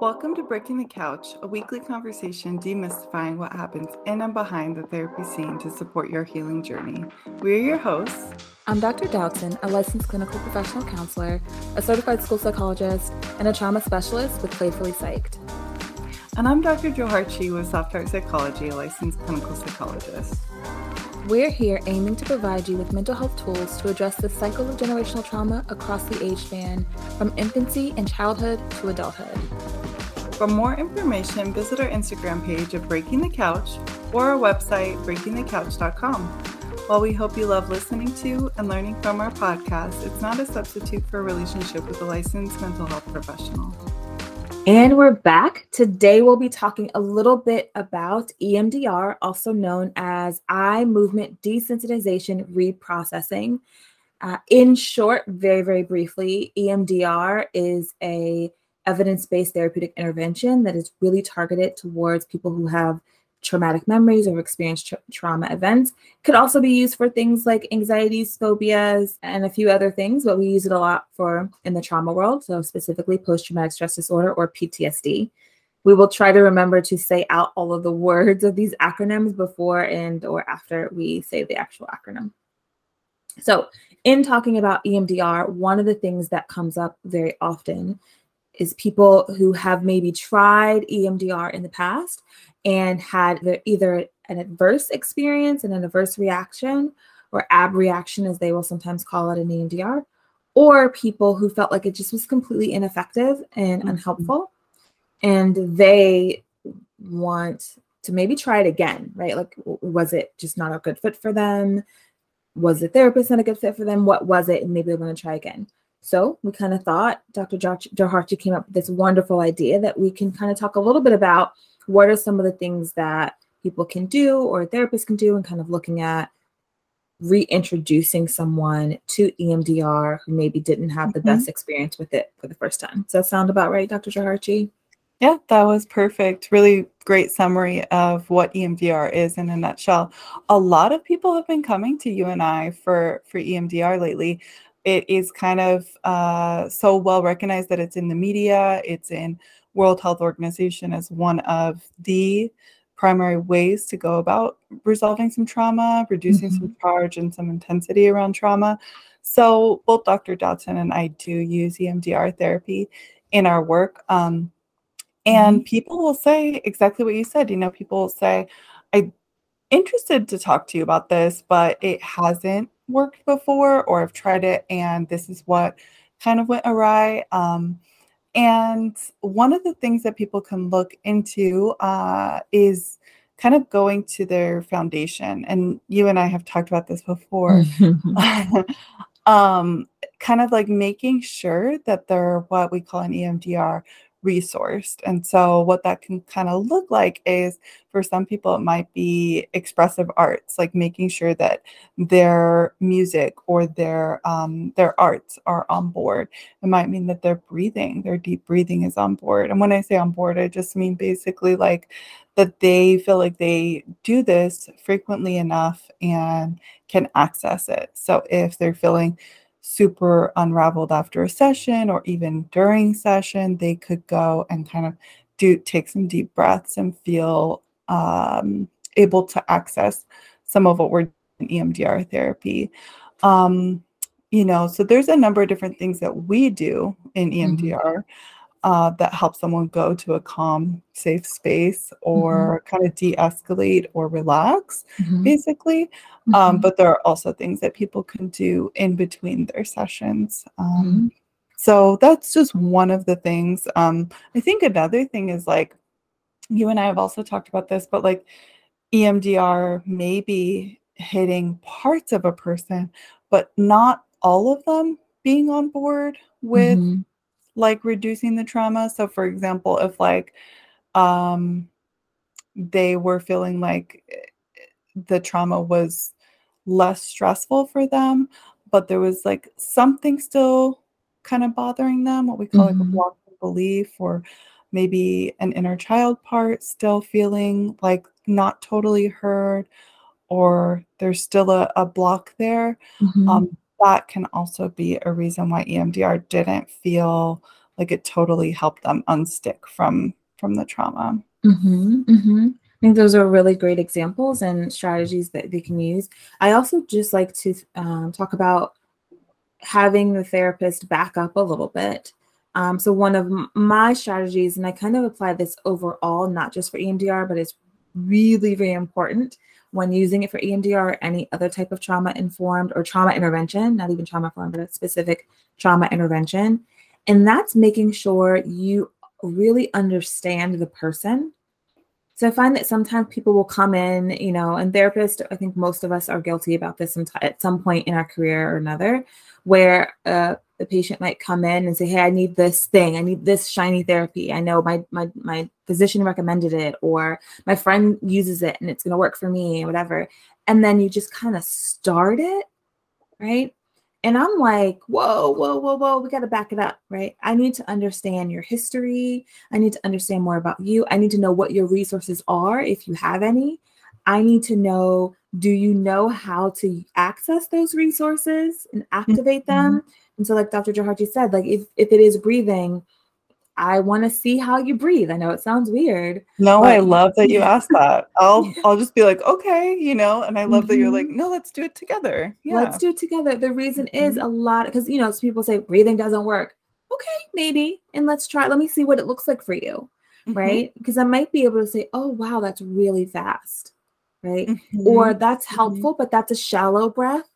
Welcome to Breaking the Couch, a weekly conversation demystifying what happens in and behind the therapy scene to support your healing journey. We're your hosts. I'm Dr. Dodson, a licensed clinical professional counselor, a certified school psychologist, and a trauma specialist with Playfully Psyched. And I'm Dr. Joe Harchi with Soft Heart Psychology, a licensed clinical psychologist. We're here aiming to provide you with mental health tools to address the cycle of generational trauma across the age span, from infancy and childhood to adulthood. For more information, visit our Instagram page of Breaking the Couch or our website, breakingthecouch.com. While we hope you love listening to and learning from our podcast, it's not a substitute for a relationship with a licensed mental health professional. And we're back. Today, we'll be talking a little bit about EMDR, also known as eye movement desensitization reprocessing. Uh, in short, very, very briefly, EMDR is a evidence-based therapeutic intervention that is really targeted towards people who have traumatic memories or experienced tra- trauma events. Could also be used for things like anxieties, phobias, and a few other things, but we use it a lot for in the trauma world, so specifically post traumatic stress disorder or PTSD. We will try to remember to say out all of the words of these acronyms before and or after we say the actual acronym. So, in talking about EMDR, one of the things that comes up very often is people who have maybe tried EMDR in the past and had either an adverse experience and an adverse reaction or abreaction, as they will sometimes call it in EMDR, or people who felt like it just was completely ineffective and mm-hmm. unhelpful. And they want to maybe try it again, right? Like, was it just not a good fit for them? Was the therapist not a good fit for them? What was it? And maybe they want to try again. So we kind of thought Dr. Doharty came up with this wonderful idea that we can kind of talk a little bit about what are some of the things that people can do or therapists can do and kind of looking at reintroducing someone to EMDR who maybe didn't have the mm-hmm. best experience with it for the first time. Does that sound about right, Dr. Jaharchi? Yeah, that was perfect. Really great summary of what EMDR is in a nutshell. A lot of people have been coming to you and I for for EMDR lately it is kind of uh, so well recognized that it's in the media, it's in World Health Organization as one of the primary ways to go about resolving some trauma, reducing mm-hmm. some charge and some intensity around trauma. So both Dr. Dodson and I do use EMDR therapy in our work. Um, and mm-hmm. people will say exactly what you said. You know, people will say, I'm interested to talk to you about this, but it hasn't worked before or I've tried it and this is what kind of went awry. Um, and one of the things that people can look into uh, is kind of going to their foundation. And you and I have talked about this before. um, kind of like making sure that they're what we call an EMDR resourced. And so, what that can kind of look like is for some people, it might be expressive arts, like making sure that their music or their um, their arts are on board. It might mean that their breathing, their deep breathing, is on board. And when I say on board, I just mean basically like that they feel like they do this frequently enough and can access it. So if they're feeling super unraveled after a session or even during session, they could go and kind of do take some deep breaths and feel um, able to access some of what we're in EMDR therapy. Um, you know, so there's a number of different things that we do in EMDR. Mm-hmm uh, that helps someone go to a calm, safe space or mm-hmm. kind of de escalate or relax, mm-hmm. basically. Um, mm-hmm. Um, but there are also things that people can do in between their sessions. Um, mm-hmm. so that's just one of the things. Um, I think another thing is like, you and I have also talked about this, but like EMDR may be hitting parts of a person, but not all of them being on board with mm-hmm like reducing the trauma. So for example, if like um they were feeling like eh, the trauma was less stressful for them, but there was like something still kind of bothering them, what we call mm-hmm. like a mm-hmm. block of belief or maybe an inner child part still feeling like not totally heard or there's still a, a block there. Mm-hmm. Um, that can also be a reason why EMDR didn't feel like it totally helped them unstick from from the trauma. Mm-hmm, mm-hmm. I think those are really great examples and strategies that they can use. I also just like to um, talk about having the therapist back up a little bit. Um, so one of my strategies, and I kind of apply this overall, not just for EMDR, but it's really, very important when using it for EMDR or any other type of trauma informed or trauma intervention, not even trauma informed, but a specific trauma intervention. And that's making sure you really understand the person so I find that sometimes people will come in, you know, and therapists, I think most of us are guilty about this at some point in our career or another, where uh, the patient might come in and say, "Hey, I need this thing. I need this shiny therapy. I know my my my physician recommended it, or my friend uses it and it's going to work for me, whatever." And then you just kind of start it, right? And I'm like, whoa, whoa, whoa, whoa, we got to back it up, right? I need to understand your history. I need to understand more about you. I need to know what your resources are, if you have any. I need to know do you know how to access those resources and activate mm-hmm. them? And so, like Dr. Joharji said, like if, if it is breathing, I want to see how you breathe. I know it sounds weird. No, but- I love that you asked that. I'll I'll just be like, okay, you know, and I love mm-hmm. that you're like, mm-hmm. no, let's do it together. Yeah. Let's do it together. The reason mm-hmm. is a lot because you know, people say breathing doesn't work. Okay, maybe. And let's try. Let me see what it looks like for you. Mm-hmm. Right. Because I might be able to say, oh wow, that's really fast. Right. Or mm-hmm. that's mm-hmm. helpful, but that's a shallow breath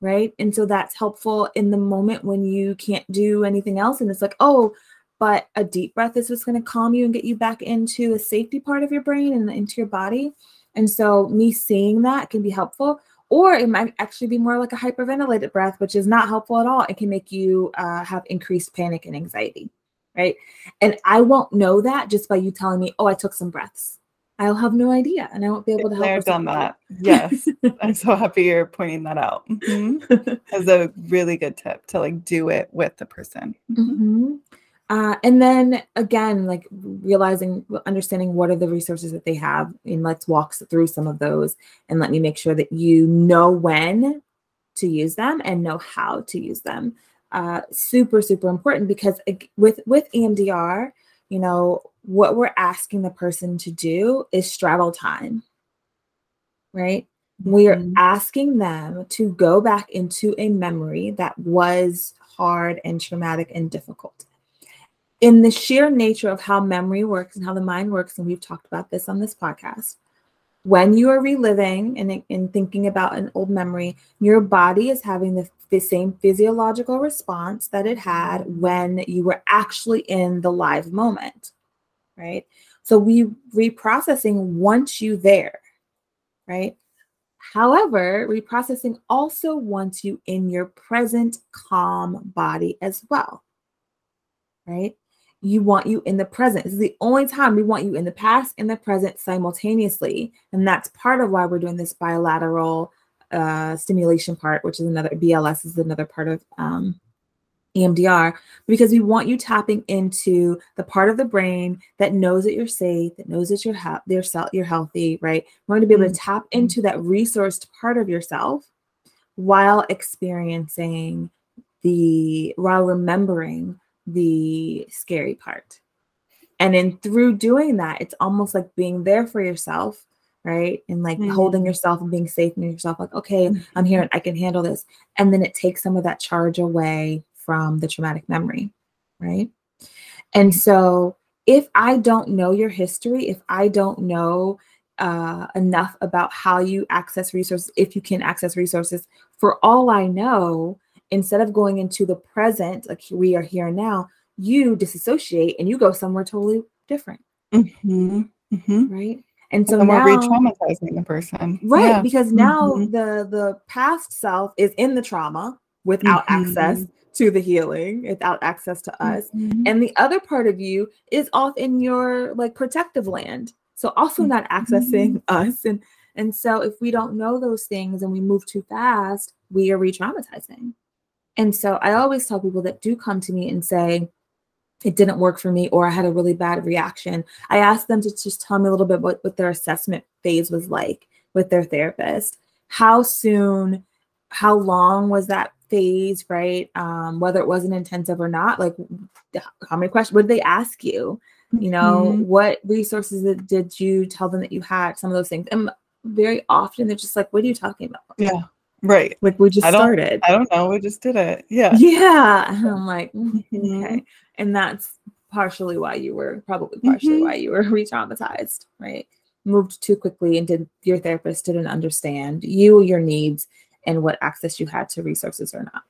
right? And so that's helpful in the moment when you can't do anything else. And it's like, oh, but a deep breath is what's going to calm you and get you back into a safety part of your brain and into your body. And so, me seeing that can be helpful, or it might actually be more like a hyperventilated breath, which is not helpful at all. It can make you uh, have increased panic and anxiety, right? And I won't know that just by you telling me, "Oh, I took some breaths." I'll have no idea, and I won't be able to help. I've done that. Yes, I'm so happy you're pointing that out. Mm-hmm. As a really good tip to like do it with the person. Mm-hmm. Uh, and then again, like realizing, understanding what are the resources that they have, and let's walk through some of those, and let me make sure that you know when to use them and know how to use them. Uh, super, super important because with with EMDR, you know, what we're asking the person to do is straddle time, right? Mm-hmm. We are asking them to go back into a memory that was hard and traumatic and difficult in the sheer nature of how memory works and how the mind works, and we've talked about this on this podcast, when you are reliving and, and thinking about an old memory, your body is having the, the same physiological response that it had when you were actually in the live moment, right? So we reprocessing wants you there, right? However, reprocessing also wants you in your present calm body as well, right? You want you in the present. This is the only time we want you in the past and the present simultaneously. And that's part of why we're doing this bilateral uh, stimulation part, which is another BLS is another part of um, EMDR, because we want you tapping into the part of the brain that knows that you're safe, that knows that you're, ha- you're, you're healthy, right? We want to be able to mm-hmm. tap into that resourced part of yourself while experiencing the, while remembering the scary part. And then through doing that, it's almost like being there for yourself, right? And like mm-hmm. holding yourself and being safe in yourself, like, okay. I'm here and I can handle this. And then it takes some of that charge away from the traumatic memory, right? And so if I don't know your history, if I don't know uh, enough about how you access resources, if you can access resources, for all I know, instead of going into the present, like we are here now, you disassociate and you go somewhere totally different. Mm-hmm. Mm-hmm. Right. And so and now re-traumatizing the person. Right. Yeah. Because now mm-hmm. the the past self is in the trauma without access mm-hmm. to the healing, without access to us. Mm-hmm. And the other part of you is off in your like protective land. So also not accessing mm-hmm. us. And and so if we don't know those things and we move too fast, we are re-traumatizing. And so I always tell people that do come to me and say, it didn't work for me or I had a really bad reaction. I ask them to just tell me a little bit what, what their assessment phase was like with their therapist. How soon, how long was that phase, right? Um, whether it was an intensive or not, like how many questions would they ask you? You know, mm-hmm. what resources did you tell them that you had? Some of those things. And very often they're just like, what are you talking about? Yeah. Right. Like we just I started. I don't know. We just did it. Yeah. Yeah. And I'm like, mm, mm-hmm. okay. And that's partially why you were probably partially mm-hmm. why you were re-traumatized, right? Moved too quickly and did your therapist didn't understand you, your needs, and what access you had to resources or not.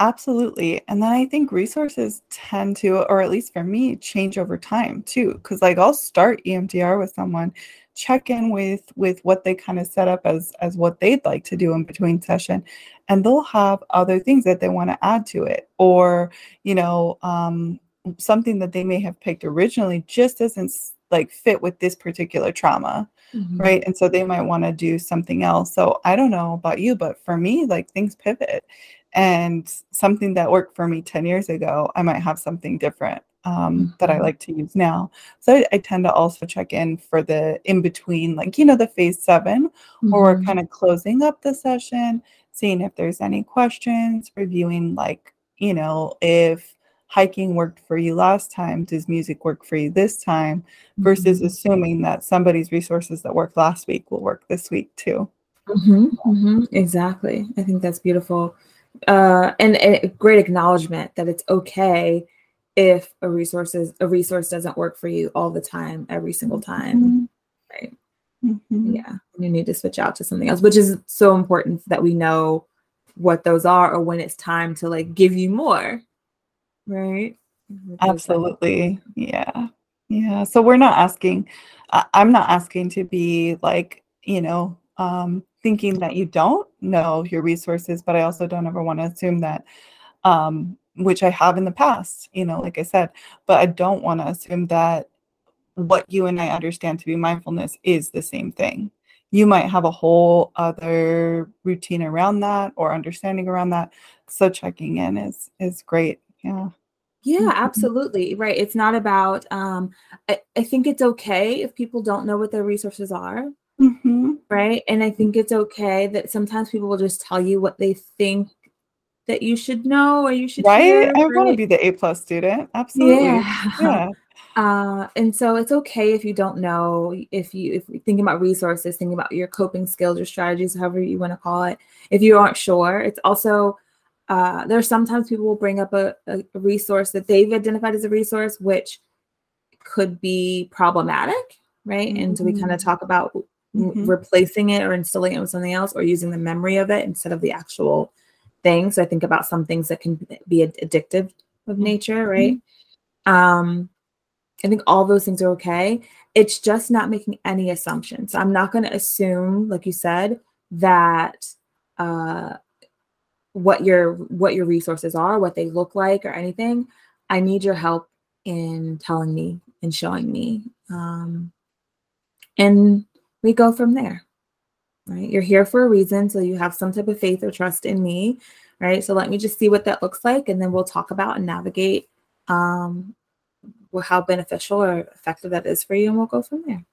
Absolutely. And then I think resources tend to, or at least for me, change over time too. Cause like I'll start EMDR with someone, check in with with what they kind of set up as as what they'd like to do in between session. And they'll have other things that they want to add to it. Or, you know, um, something that they may have picked originally just doesn't like fit with this particular trauma. Mm-hmm. Right. And so they might want to do something else. So I don't know about you, but for me, like things pivot and something that worked for me 10 years ago i might have something different um, that i mm-hmm. like to use now so I, I, tend to also check in for the in between like you know the phase 7 mm-hmm. or we're kind of closing up the session seeing if there's any questions reviewing like you know if hiking worked for you last time does music work for you this time versus mm-hmm. assuming that somebody's resources that worked last week will work this week too mm-hmm. Mm-hmm. exactly i think that's beautiful uh, and, and a great acknowledgement that it's okay if a resource is, a resource doesn't work for you all the time, every single time, mm-hmm. right? Mm-hmm. Yeah, you need to switch out to something else, which is so important that we know what those are or when it's time to like give you more, right? Absolutely, yeah, yeah. So we're not asking. I'm not asking to be like you know um, thinking that you don't know your resources, but I also don't ever want to assume that, um, which I have in the past, you know, like I said, but I don't want to assume that what you and I understand to be mindfulness is the same thing. You might have a whole other routine around that or understanding around that. So checking in is is great. Yeah. Yeah, mm-hmm. absolutely. Right. It's not about um I, I think it's okay if people don't know what their resources are. Mm-hmm. Right. And I think it's okay that sometimes people will just tell you what they think that you should know or you should right. Hear, I right? want to be the A plus student. Absolutely. Yeah. yeah. Uh, and so it's okay if you don't know if you if you think about resources, thinking about your coping skills or strategies, however you want to call it. If you aren't sure, it's also uh, there's sometimes people will bring up a, a resource that they've identified as a resource, which could be problematic, right? Mm-hmm. And so we kind of mm-hmm. talk about mm-hmm. replacing it or instilling it with something else or using the memory of it instead of the actual thing. So I think about some things that can be addictive of mm-hmm. nature, right? Mm-hmm. Um, I think all those things are okay. It's just not making any assumptions. I'm not going to assume, like you said, that uh, what your what your resources are, what they look like, or anything. I need your help in telling me and showing me. Um, and we go from there. Right? You're here for a reason, so you have some type of faith or trust in me, right? So let me just see what that looks like, and then we'll talk about and navigate um, how beneficial or effective that is for you, and we'll go from there.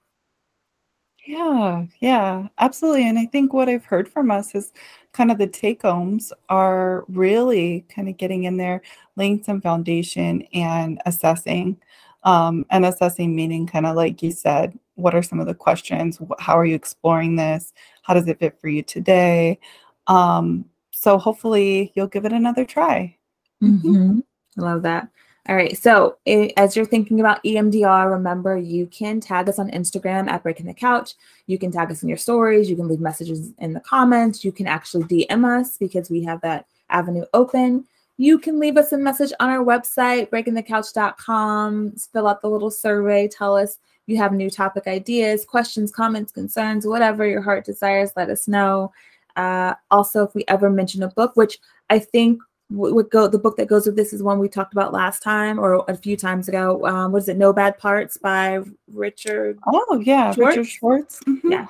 Yeah, yeah, absolutely. And I think what I've heard from us is kind of the take homes are really kind of getting in there, laying some foundation and assessing. Um, and assessing meaning kind of like you said, what are some of the questions? How are you exploring this? How does it fit for you today? Um, so hopefully you'll give it another try. Mm-hmm. i love that. All right so as you're thinking about emdr remember you can tag us on instagram at breaking the couch. You can tag us in your stories. You can leave messages in the comments. You can actually dm us because we have that avenue open. You can leave us a message on our website breakingthecouch.com fill out the little survey. Tell us you have new topic ideas, questions, comments, concerns, whatever your heart desires, let us know. Uh, also, if we ever mention a book, which I think would go the book that goes with this is one we talked about last time or a few times ago. Um, what is it? No Bad Parts by Richard. Oh yeah, Schwartz? Richard Schwartz. Mm-hmm. Yeah.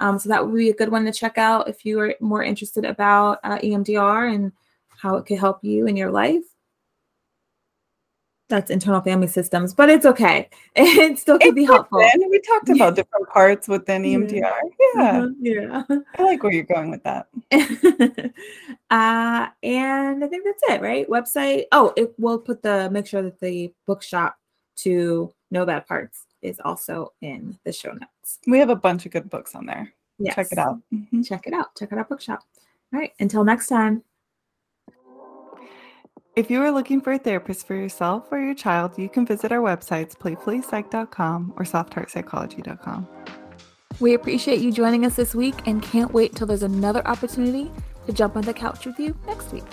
Um, so that would be a good one to check out if you are more interested about uh, EMDR and how it could help you in your life. That's internal family systems, but it's okay. It still could be helpful. And we talked about different parts within EMDR. Yeah. Mhm, yeah. I like where you're going with that. uh, and I think that's it, right? Website. Oh, it will put the make sure that the bookshop to no bad parts is also in the show notes. We have a bunch of good books on there. Yes. Check it out. Mhm. Check it out. Check out our bookshop. All right. Until next time. If you are looking for a therapist for yourself or your child, you can visit our websites, playfullypsych.com or softheartpsychology.com. We appreciate you joining us this week and can't wait till there's another opportunity to jump on the couch with you next week.